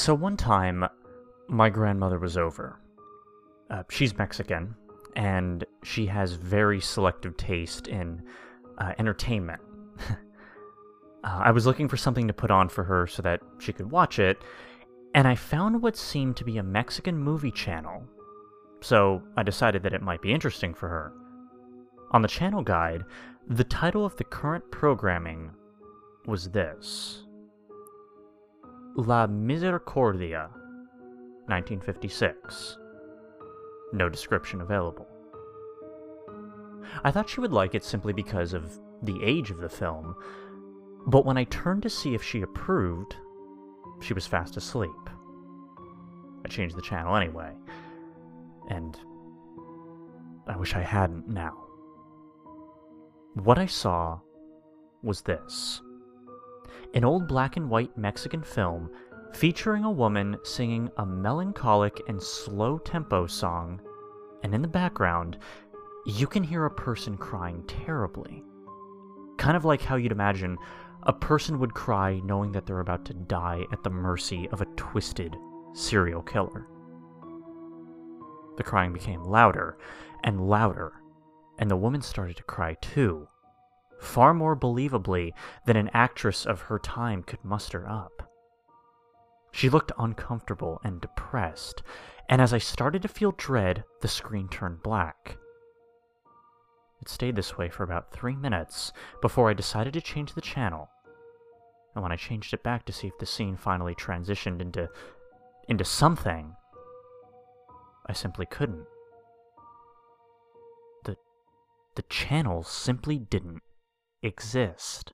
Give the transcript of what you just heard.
So one time, my grandmother was over. Uh, she's Mexican, and she has very selective taste in uh, entertainment. uh, I was looking for something to put on for her so that she could watch it, and I found what seemed to be a Mexican movie channel. So I decided that it might be interesting for her. On the channel guide, the title of the current programming was this La Misericordia, 1956. No description available. I thought she would like it simply because of the age of the film, but when I turned to see if she approved, she was fast asleep. I changed the channel anyway, and I wish I hadn't now. What I saw was this an old black and white Mexican film featuring a woman singing a melancholic and slow tempo song, and in the background, you can hear a person crying terribly. Kind of like how you'd imagine a person would cry knowing that they're about to die at the mercy of a twisted serial killer. The crying became louder and louder, and the woman started to cry too, far more believably than an actress of her time could muster up. She looked uncomfortable and depressed, and as I started to feel dread, the screen turned black. It stayed this way for about three minutes before I decided to change the channel. And when I changed it back to see if the scene finally transitioned into into something, I simply couldn't. The the channel simply didn't exist.